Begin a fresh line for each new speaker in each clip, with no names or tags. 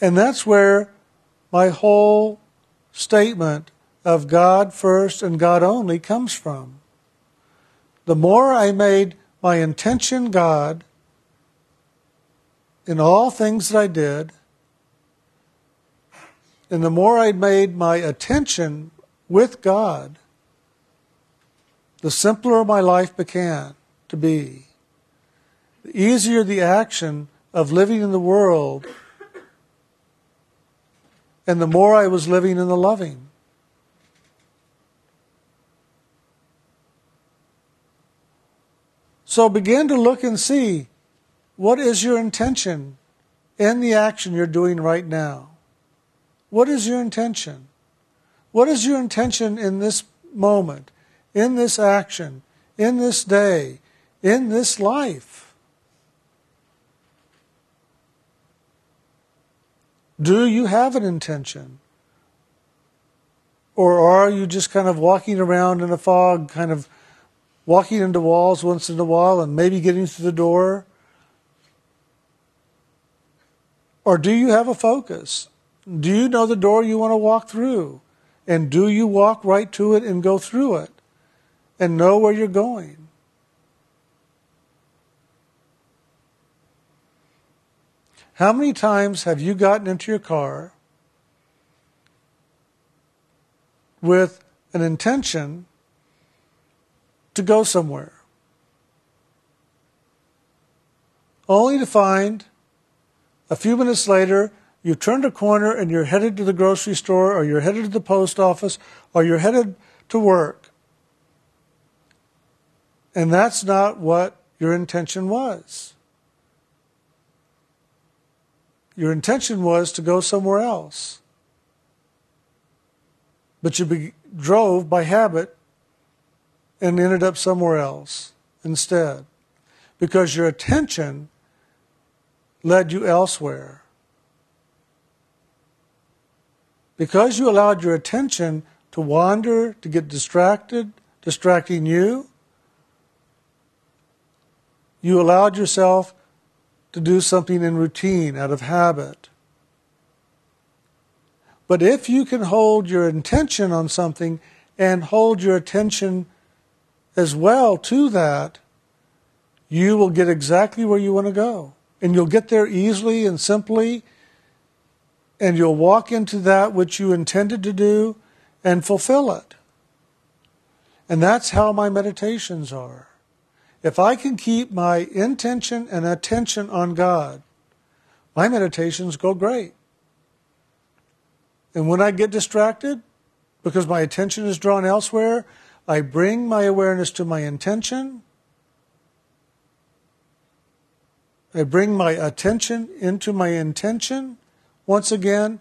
And that's where my whole statement of God first and God only comes from. The more I made my intention God in all things that I did, and the more I made my attention with God, the simpler my life began to be. The easier the action of living in the world, and the more I was living in the loving. So begin to look and see what is your intention in the action you're doing right now. What is your intention? What is your intention in this moment, in this action, in this day, in this life? Do you have an intention? Or are you just kind of walking around in a fog, kind of walking into walls once in a while and maybe getting through the door? Or do you have a focus? Do you know the door you want to walk through? And do you walk right to it and go through it and know where you're going? How many times have you gotten into your car with an intention to go somewhere? Only to find a few minutes later you turned a corner and you're headed to the grocery store or you're headed to the post office or you're headed to work. And that's not what your intention was. Your intention was to go somewhere else. But you be- drove by habit and ended up somewhere else instead because your attention led you elsewhere because you allowed your attention to wander, to get distracted, distracting you, you allowed yourself to do something in routine, out of habit. But if you can hold your intention on something and hold your attention as well to that, you will get exactly where you want to go. And you'll get there easily and simply and you'll walk into that which you intended to do and fulfill it. And that's how my meditations are. If I can keep my intention and attention on God, my meditations go great. And when I get distracted, because my attention is drawn elsewhere, I bring my awareness to my intention. I bring my attention into my intention once again,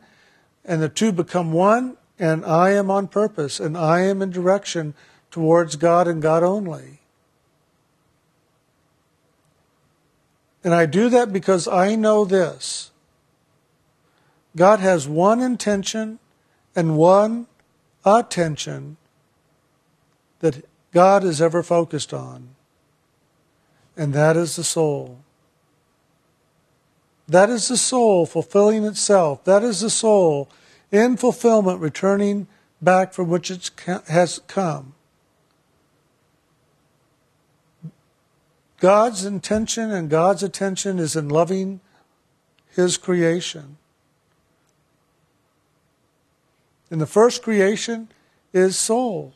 and the two become one, and I am on purpose, and I am in direction towards God and God only. And I do that because I know this God has one intention and one attention that God is ever focused on, and that is the soul. That is the soul fulfilling itself. That is the soul in fulfillment returning back from which it has come. God's intention and God's attention is in loving His creation. And the first creation is soul.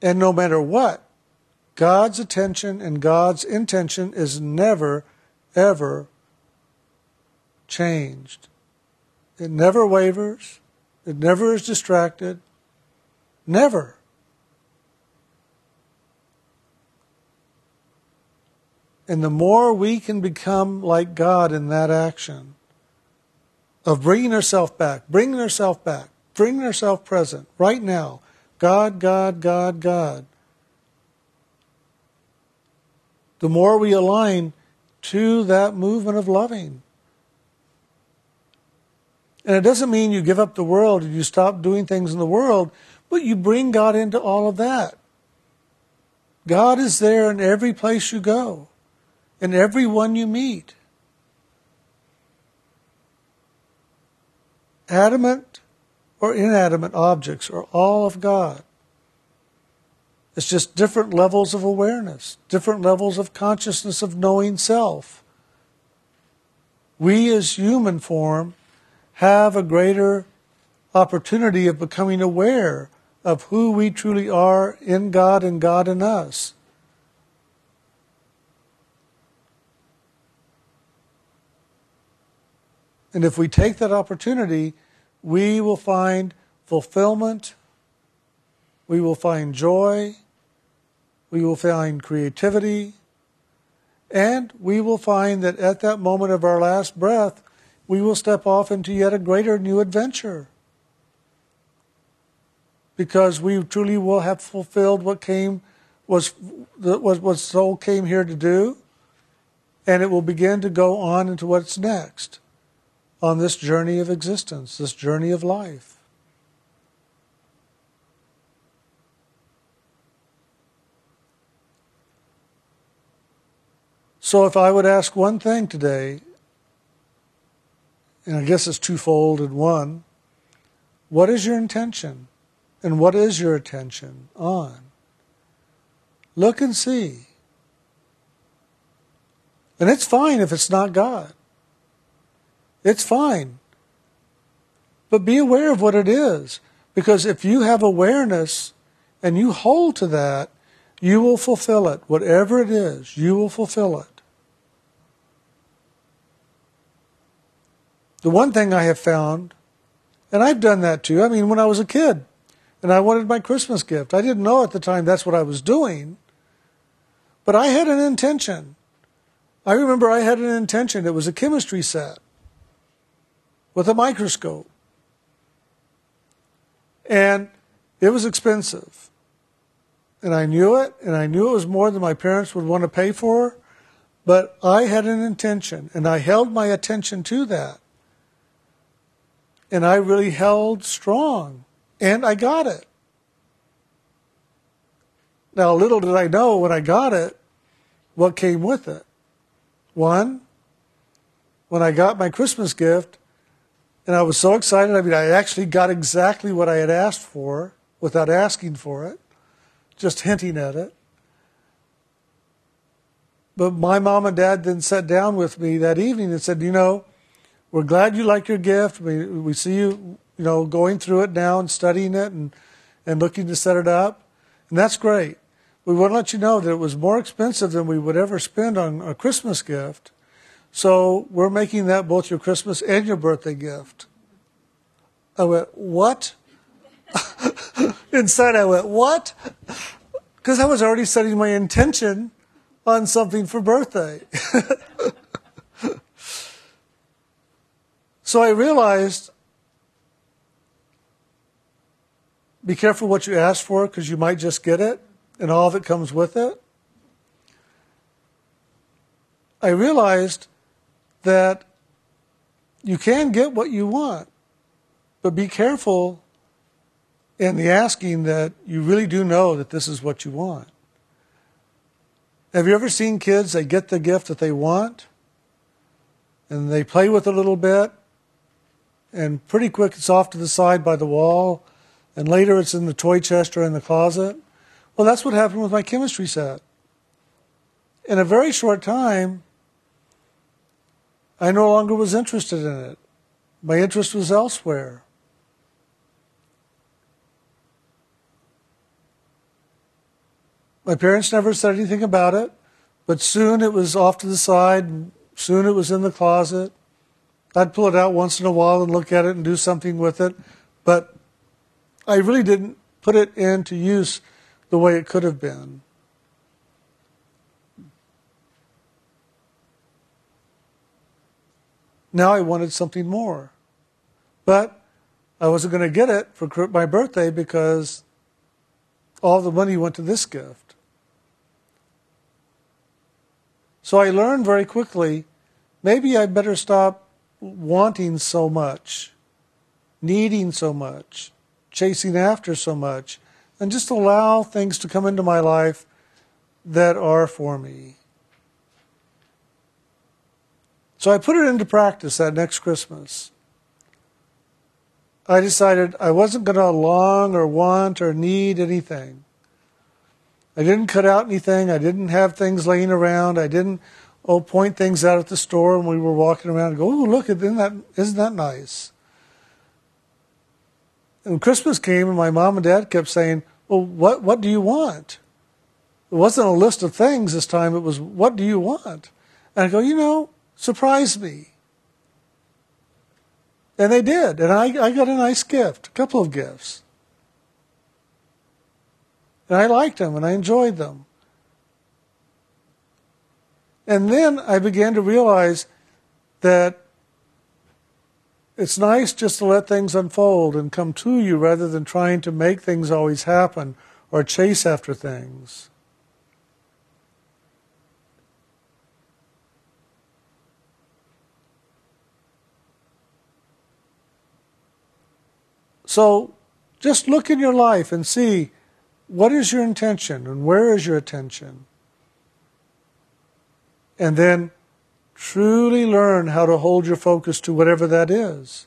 And no matter what, God's attention and God's intention is never, ever changed. It never wavers. It never is distracted. Never. And the more we can become like God in that action of bringing ourselves back, bringing ourselves back, bringing ourselves present right now, God, God, God, God. The more we align to that movement of loving. And it doesn't mean you give up the world and you stop doing things in the world, but you bring God into all of that. God is there in every place you go, in every one you meet. Adamant or inanimate objects are all of God. It's just different levels of awareness, different levels of consciousness of knowing self. We as human form have a greater opportunity of becoming aware of who we truly are in God and God in us. And if we take that opportunity, we will find fulfillment, we will find joy, we will find creativity, and we will find that at that moment of our last breath, we will step off into yet a greater new adventure. Because we truly will have fulfilled what came was what, what soul came here to do, and it will begin to go on into what's next on this journey of existence, this journey of life. So, if I would ask one thing today, and I guess it's twofold in one, what is your intention? And what is your attention on? Look and see. And it's fine if it's not God. It's fine. But be aware of what it is. Because if you have awareness and you hold to that, you will fulfill it. Whatever it is, you will fulfill it. The one thing I have found, and I've done that too, I mean, when I was a kid and I wanted my Christmas gift, I didn't know at the time that's what I was doing, but I had an intention. I remember I had an intention. It was a chemistry set with a microscope. And it was expensive. And I knew it, and I knew it was more than my parents would want to pay for, but I had an intention, and I held my attention to that. And I really held strong, and I got it. Now, little did I know when I got it what came with it. One, when I got my Christmas gift, and I was so excited. I mean, I actually got exactly what I had asked for without asking for it, just hinting at it. But my mom and dad then sat down with me that evening and said, You know, we're glad you like your gift. We, we see you, you know, going through it now and studying it and, and looking to set it up. And that's great. We want to let you know that it was more expensive than we would ever spend on a Christmas gift. So we're making that both your Christmas and your birthday gift. I went, what? Inside I went, what? Because I was already setting my intention on something for birthday. so I realized be careful what you ask for because you might just get it and all it comes with it. I realized that you can get what you want, but be careful in the asking that you really do know that this is what you want. Have you ever seen kids, they get the gift that they want, and they play with it a little bit, and pretty quick it's off to the side by the wall, and later it's in the toy chest or in the closet? Well, that's what happened with my chemistry set. In a very short time, I no longer was interested in it. My interest was elsewhere. My parents never said anything about it, but soon it was off to the side, soon it was in the closet. I'd pull it out once in a while and look at it and do something with it, but I really didn't put it into use the way it could have been. Now I wanted something more. But I wasn't going to get it for my birthday because all the money went to this gift. So I learned very quickly maybe I better stop wanting so much, needing so much, chasing after so much, and just allow things to come into my life that are for me. So I put it into practice that next Christmas. I decided I wasn't going to long or want or need anything. I didn't cut out anything. I didn't have things laying around. I didn't oh point things out at the store and we were walking around and go, oh look, isn't that isn't that nice? And Christmas came, and my mom and dad kept saying, "Well, what what do you want?" It wasn't a list of things this time. It was, "What do you want?" And I go, you know, surprise me. And they did, and I, I got a nice gift, a couple of gifts. And I liked them and I enjoyed them. And then I began to realize that it's nice just to let things unfold and come to you rather than trying to make things always happen or chase after things. So just look in your life and see what is your intention and where is your attention? And then truly learn how to hold your focus to whatever that is.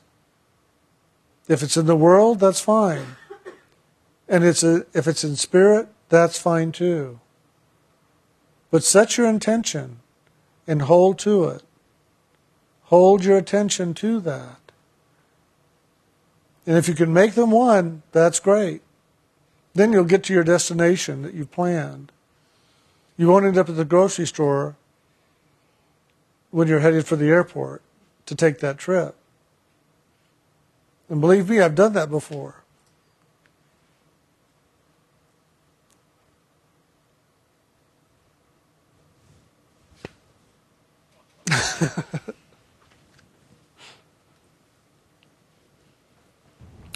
If it's in the world, that's fine. And it's a, if it's in spirit, that's fine too. But set your intention and hold to it. Hold your attention to that. And if you can make them one, that's great. Then you'll get to your destination that you planned. You won't end up at the grocery store when you're headed for the airport to take that trip. And believe me, I've done that before.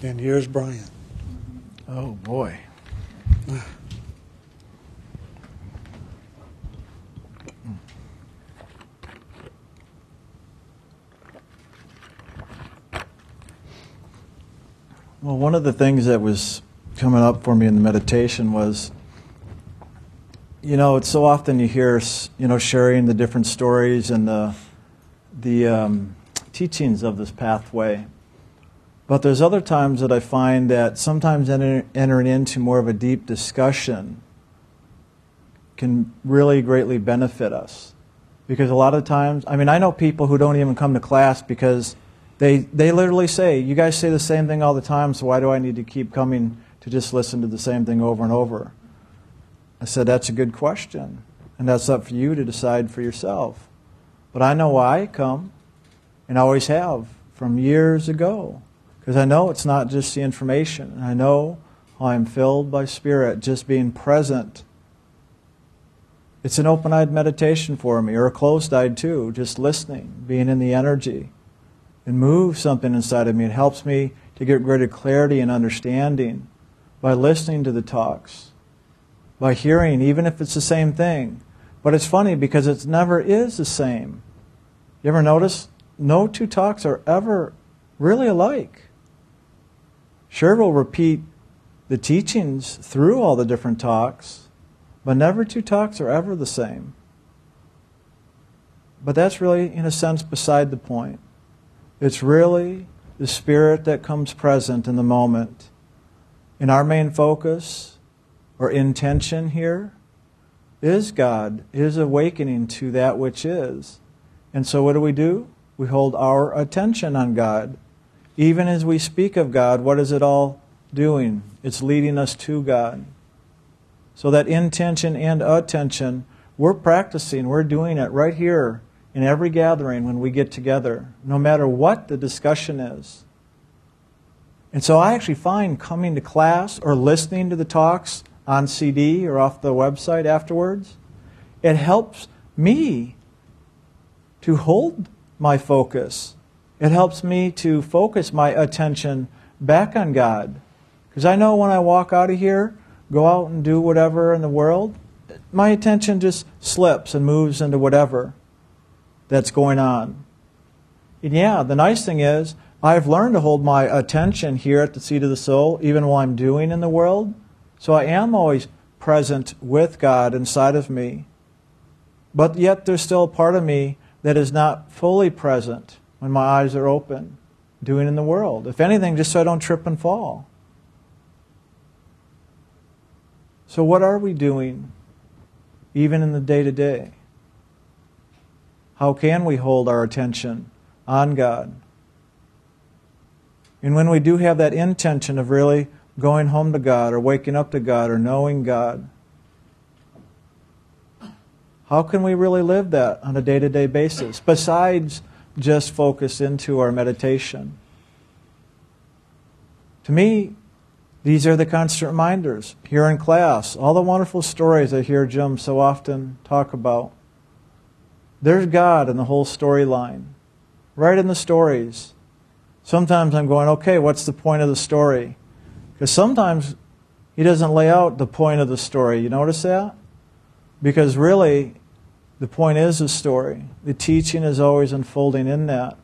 and here's Brian.
Oh, boy. Well, one of the things that was coming up for me in the meditation was, you know, it's so often you hear, you know, sharing the different stories and the the um, teachings of this pathway. But there's other times that I find that sometimes enter, entering into more of a deep discussion can really greatly benefit us. Because a lot of times, I mean, I know people who don't even come to class because they, they literally say, You guys say the same thing all the time, so why do I need to keep coming to just listen to the same thing over and over? I said, That's a good question. And that's up for you to decide for yourself. But I know why I come, and always have from years ago. Because I know it's not just the information. I know I am filled by Spirit, just being present. It's an open eyed meditation for me, or a closed eyed too, just listening, being in the energy. It moves something inside of me. It helps me to get greater clarity and understanding by listening to the talks, by hearing, even if it's the same thing. But it's funny because it never is the same. You ever notice? No two talks are ever really alike. Sure, we'll repeat the teachings through all the different talks, but never two talks are ever the same. But that's really, in a sense, beside the point. It's really the spirit that comes present in the moment. And our main focus or intention here is God, is awakening to that which is. And so what do we do? We hold our attention on God even as we speak of God, what is it all doing? It's leading us to God. So that intention and attention, we're practicing, we're doing it right here in every gathering when we get together, no matter what the discussion is. And so I actually find coming to class or listening to the talks on CD or off the website afterwards, it helps me to hold my focus it helps me to focus my attention back on God. Because I know when I walk out of here, go out and do whatever in the world, my attention just slips and moves into whatever that's going on. And yeah, the nice thing is, I've learned to hold my attention here at the seat of the soul, even while I'm doing in the world. So I am always present with God inside of me. But yet there's still a part of me that is not fully present when my eyes are open, doing in the world. If anything, just so I don't trip and fall. So, what are we doing, even in the day to day? How can we hold our attention on God? And when we do have that intention of really going home to God or waking up to God or knowing God, how can we really live that on a day to day basis besides just focus into our meditation? To me, these are the constant reminders here in class, all the wonderful stories I hear Jim so often talk about. There's God in the whole storyline, right in the stories. Sometimes I'm going, okay, what's the point of the story? Because sometimes he doesn't lay out the point of the story. You notice that? Because really, the point is the story. The teaching is always unfolding in that.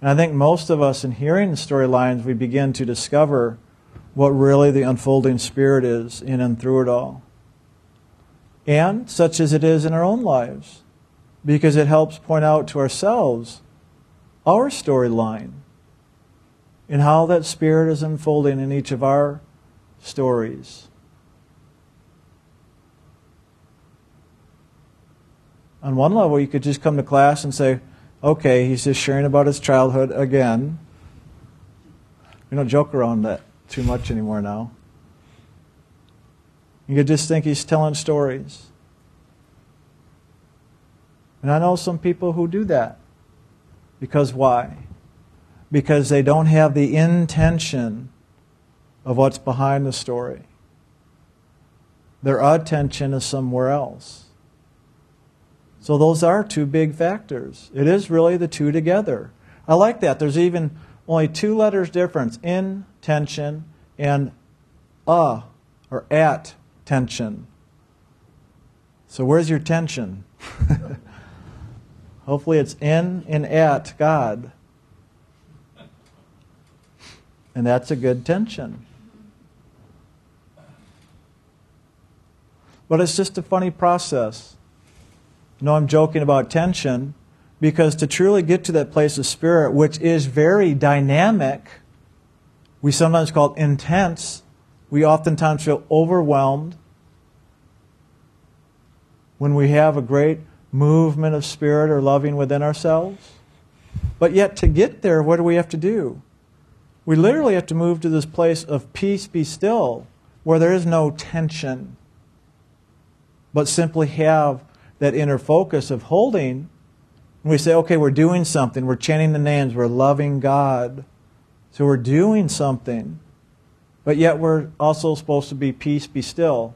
And I think most of us, in hearing the storylines, we begin to discover what really the unfolding spirit is in and through it all. And such as it is in our own lives, because it helps point out to ourselves our storyline and how that spirit is unfolding in each of our stories. On one level, you could just come to class and say, okay, he's just sharing about his childhood again. We don't joke around that too much anymore now. You could just think he's telling stories. And I know some people who do that. Because why? Because they don't have the intention of what's behind the story. Their attention is somewhere else. So those are two big factors. It is really the two together. I like that. There's even only two letters difference in tension and a or at tension. So where's your tension? Hopefully it's in and at God. And that's a good tension. But it's just a funny process. No, I'm joking about tension because to truly get to that place of spirit, which is very dynamic, we sometimes call it intense. We oftentimes feel overwhelmed when we have a great movement of spirit or loving within ourselves. But yet, to get there, what do we have to do? We literally have to move to this place of peace, be still, where there is no tension, but simply have that inner focus of holding, and we say, okay, we're doing something, we're chanting the names, we're loving God. So we're doing something, but yet we're also supposed to be peace, be still.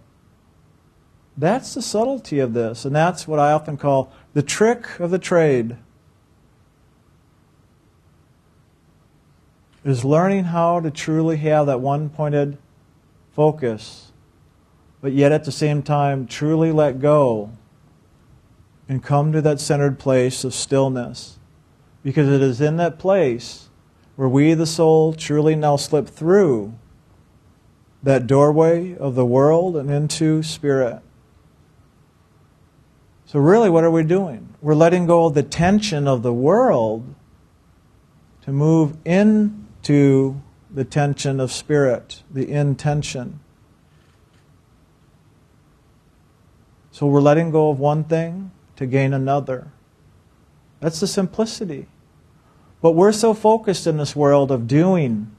That's the subtlety of this, and that's what I often call the trick of the trade. Is learning how to truly have that one pointed focus, but yet at the same time truly let go and come to that centered place of stillness. Because it is in that place where we, the soul, truly now slip through that doorway of the world and into spirit. So, really, what are we doing? We're letting go of the tension of the world to move into the tension of spirit, the intention. So, we're letting go of one thing to gain another. That's the simplicity. But we're so focused in this world of doing,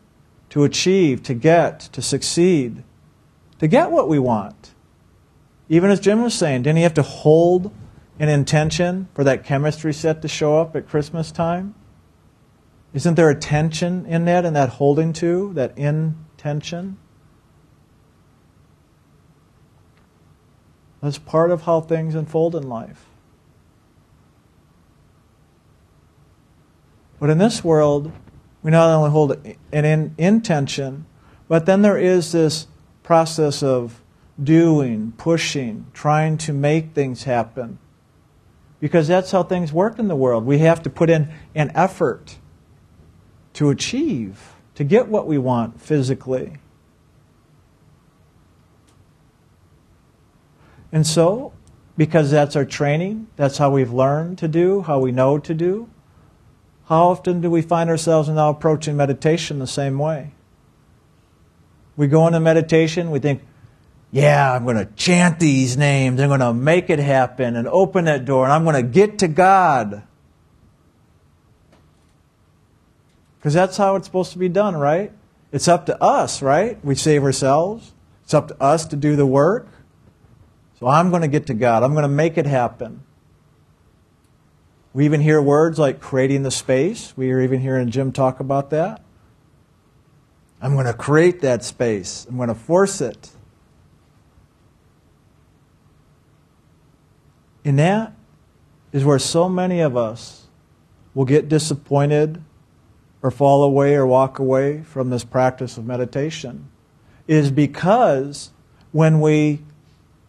to achieve, to get, to succeed, to get what we want. Even as Jim was saying, didn't he have to hold an intention for that chemistry set to show up at Christmas time? Isn't there a tension in that, in that holding to, that intention? That's part of how things unfold in life. But in this world, we not only hold an in, intention, but then there is this process of doing, pushing, trying to make things happen. Because that's how things work in the world. We have to put in an effort to achieve, to get what we want physically. And so, because that's our training, that's how we've learned to do, how we know to do, how often do we find ourselves now approaching meditation the same way? We go into meditation, we think, yeah, I'm going to chant these names, I'm going to make it happen and open that door, and I'm going to get to God. Because that's how it's supposed to be done, right? It's up to us, right? We save ourselves. It's up to us to do the work. So I'm going to get to God. I'm going to make it happen. We even hear words like creating the space. We are even hearing Jim talk about that. I'm going to create that space. I'm going to force it. And that is where so many of us will get disappointed or fall away or walk away from this practice of meditation is because when we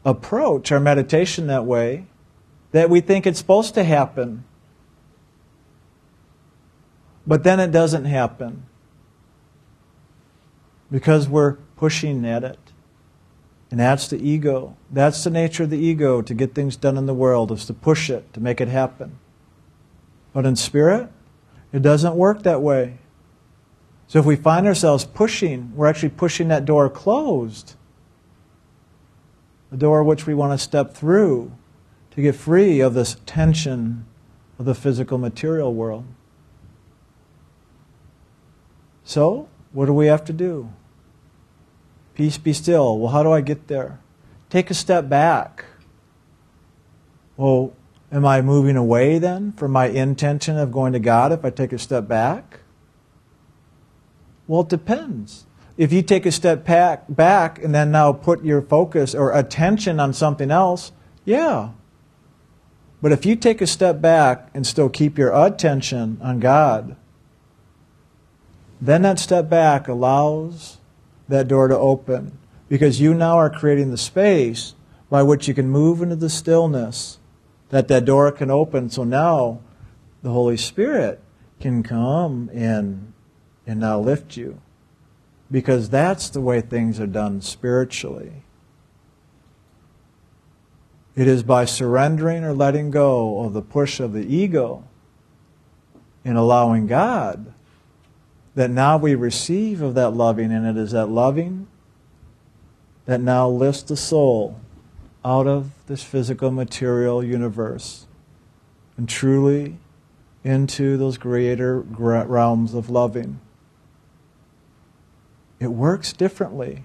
approach our meditation that way, that we think it's supposed to happen. But then it doesn't happen because we're pushing at it. And that's the ego. That's the nature of the ego to get things done in the world, is to push it, to make it happen. But in spirit, it doesn't work that way. So if we find ourselves pushing, we're actually pushing that door closed. The door which we want to step through to get free of this tension of the physical material world. So, what do we have to do? Peace be still. Well, how do I get there? Take a step back. Well, am I moving away then from my intention of going to God if I take a step back? Well, it depends. If you take a step back, back and then now put your focus or attention on something else, yeah. But if you take a step back and still keep your attention on God, then that step back allows that door to open. Because you now are creating the space by which you can move into the stillness that that door can open. So now the holy spirit can come in and now lift you. Because that's the way things are done spiritually. It is by surrendering or letting go of the push of the ego and allowing god that now we receive of that loving, and it is that loving that now lifts the soul out of this physical material universe and truly into those greater realms of loving. It works differently.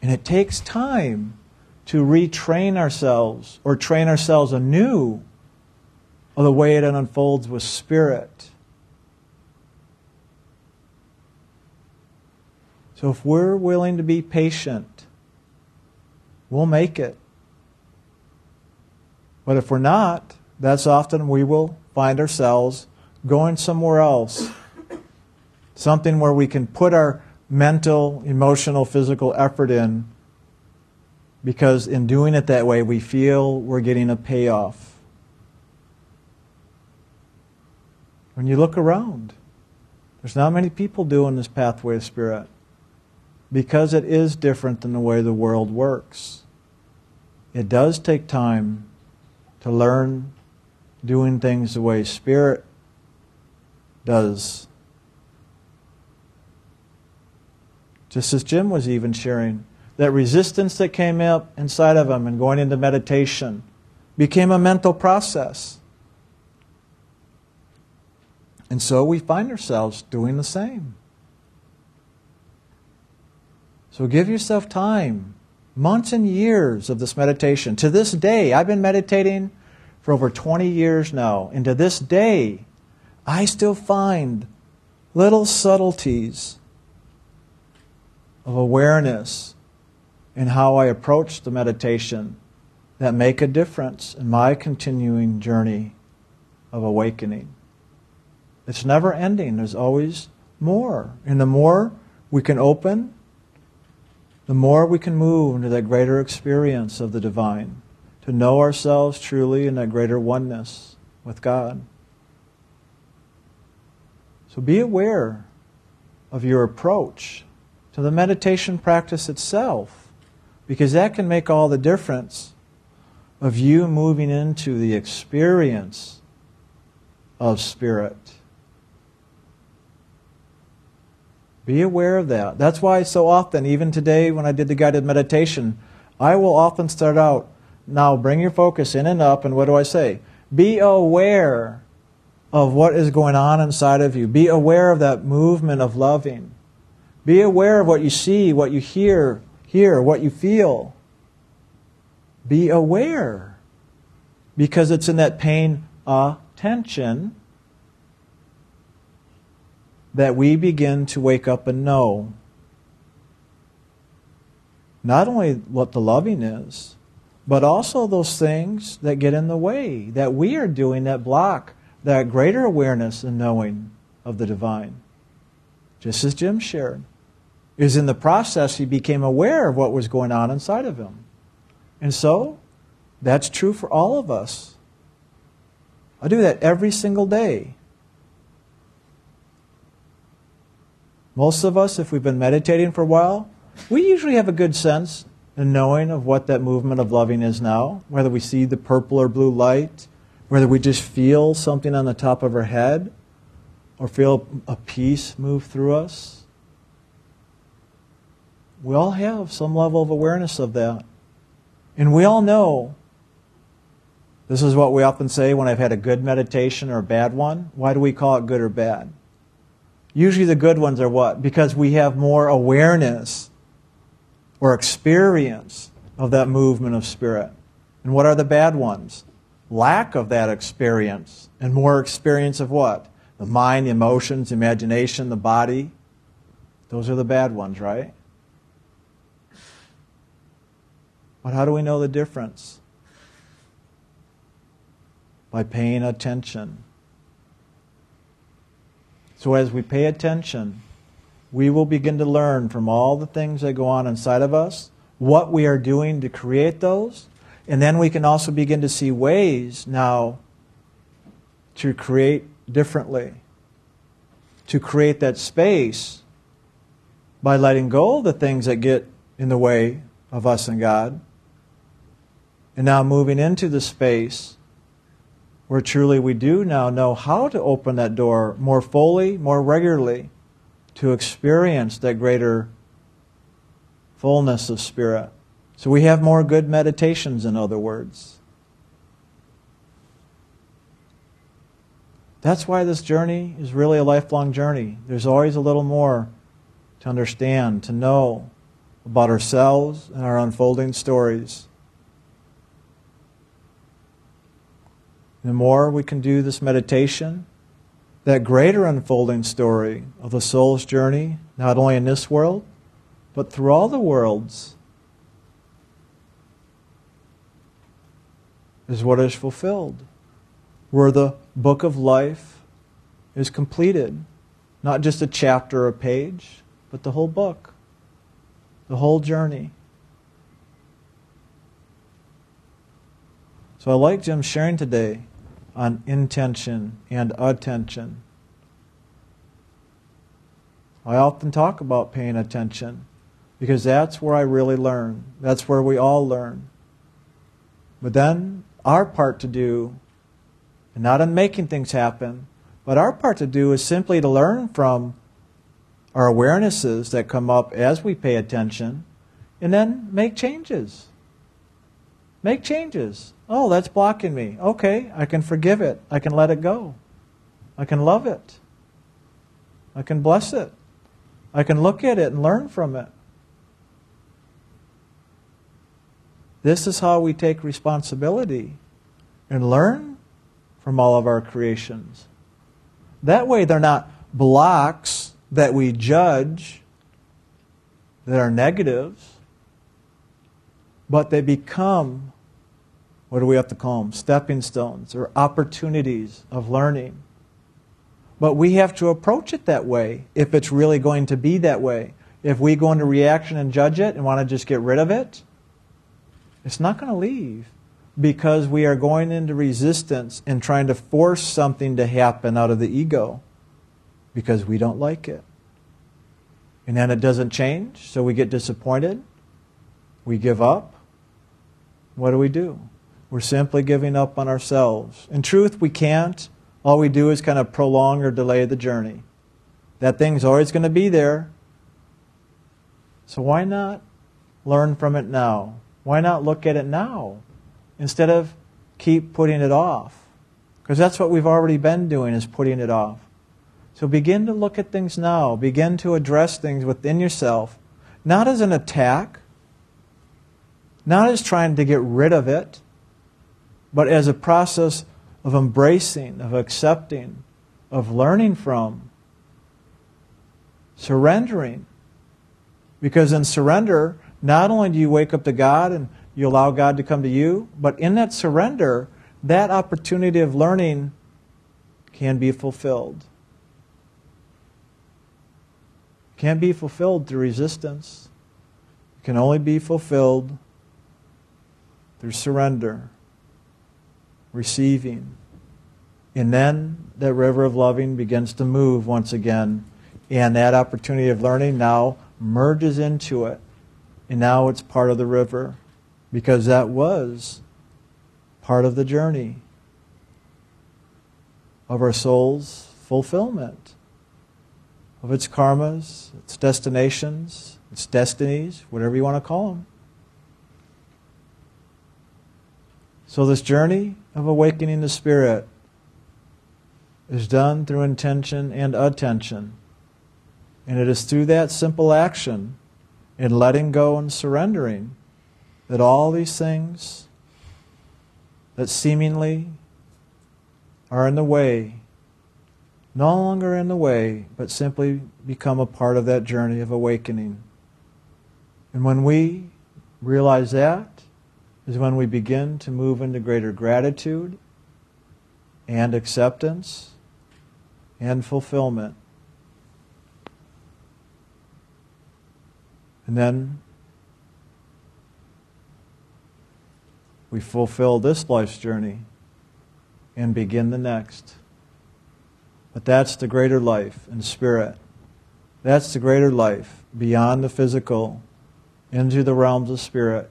And it takes time to retrain ourselves or train ourselves anew of the way it unfolds with spirit. So if we're willing to be patient, we'll make it. But if we're not, that's often we will find ourselves going somewhere else. Something where we can put our mental, emotional, physical effort in because in doing it that way, we feel we're getting a payoff. When you look around, there's not many people doing this pathway of spirit because it is different than the way the world works. It does take time to learn doing things the way Spirit does. Just as Jim was even sharing, that resistance that came up inside of him and going into meditation became a mental process. And so we find ourselves doing the same. So give yourself time, months and years of this meditation. To this day, I've been meditating for over 20 years now, and to this day, I still find little subtleties of awareness in how I approach the meditation that make a difference in my continuing journey of awakening. It's never ending, there's always more. And the more we can open the more we can move into that greater experience of the divine, to know ourselves truly in that greater oneness with God. So be aware of your approach to the meditation practice itself. Because that can make all the difference of you moving into the experience of spirit. Be aware of that. That's why so often, even today when I did the guided meditation, I will often start out, now bring your focus in and up, and what do I say? Be aware of what is going on inside of you. Be aware of that movement of loving. Be aware of what you see, what you hear, hear, what you feel. Be aware. Because it's in that pain attention that we begin to wake up and know not only what the loving is, but also those things that get in the way that we are doing that block that greater awareness and knowing of the divine. Just as Jim shared. Is in the process he became aware of what was going on inside of him. And so, that's true for all of us. I do that every single day. Most of us, if we've been meditating for a while, we usually have a good sense and knowing of what that movement of loving is now, whether we see the purple or blue light, whether we just feel something on the top of our head, or feel a peace move through us. We all have some level of awareness of that. And we all know this is what we often say when I've had a good meditation or a bad one. Why do we call it good or bad? Usually the good ones are what? Because we have more awareness or experience of that movement of spirit. And what are the bad ones? Lack of that experience and more experience of what? The mind, the emotions, the imagination, the body. Those are the bad ones, right? But how do we know the difference? By paying attention. So as we pay attention, we will begin to learn from all the things that go on inside of us, what we are doing to create those, and then we can also begin to see ways now to create differently, to create that space by letting go of the things that get in the way of us and God, and now moving into the space where truly we do now know how to open that door more fully, more regularly, to experience that greater fullness of spirit. So we have more good meditations, in other words. That's why this journey is really a lifelong journey. There's always a little more to understand, to know about ourselves and our unfolding stories. The more we can do this meditation, that greater unfolding story of the soul's journey, not only in this world, but through all the worlds, is what is fulfilled. Where the book of life is completed. Not just a chapter or a page, but the whole book, the whole journey. So I like Jim sharing today on intention and attention. I often talk about paying attention because that's where I really learn. That's where we all learn. But then our part to do, and not in making things happen, but our part to do is simply to learn from our awarenesses that come up as we pay attention and then make changes. Make changes. Oh, that's blocking me. Okay, I can forgive it. I can let it go. I can love it. I can bless it. I can look at it and learn from it. This is how we take responsibility and learn from all of our creations. That way, they're not blocks that we judge that are negatives, but they become what do we have to call them? Stepping stones or opportunities of learning. But we have to approach it that way if it's really going to be that way. If we go into reaction and judge it and want to just get rid of it, it's not going to leave because we are going into resistance and trying to force something to happen out of the ego because we don't like it. And then it doesn't change, so we get disappointed. we give up. What do we do? We're simply giving up on ourselves. In truth, we can't. All we do is kind of prolong or delay the journey. That thing's always going to be there. So why not learn from it now? Why not look at it now instead of keep putting it off? Because that's what we've already been doing is putting it off. So begin to look at things now. Begin to address things within yourself, not as an attack, not as trying to get rid of it, but as a process of embracing, of accepting, of learning from, surrendering. Because in surrender, not only do you wake up to God and you allow God to come to you, but in that surrender, that opportunity of learning can be fulfilled. Can't be fulfilled through resistance. It can only be fulfilled through surrender, receiving. And then that river of loving begins to move once again. And that opportunity of learning now merges into it. And now it's part of the river because that was part of the journey of our soul's fulfillment, of its karmas, its destinations, its destinies, whatever you want to call them. So, this journey of awakening the spirit is done through intention and attention. And it is through that simple action in letting go and surrendering that all these things that seemingly are in the way, no longer in the way, but simply become a part of that journey of awakening. And when we realize that, is when we begin to move into greater gratitude and acceptance and fulfillment. And then we fulfill this life's journey and begin the next. But that's the greater life in spirit. That's the greater life beyond the physical into the realms of spirit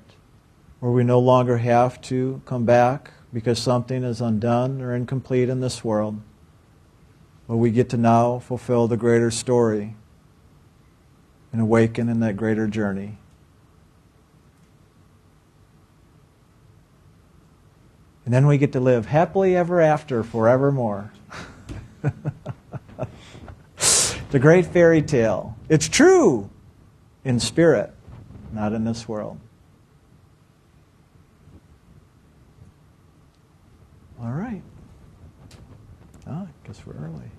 where we no longer have to come back because something is undone or incomplete in this world. But we get to now fulfill the greater story and awaken in that greater journey. And then we get to live happily ever after forevermore. the great fairy tale. It's true in spirit, not in this world. All right. Oh, I guess we're early.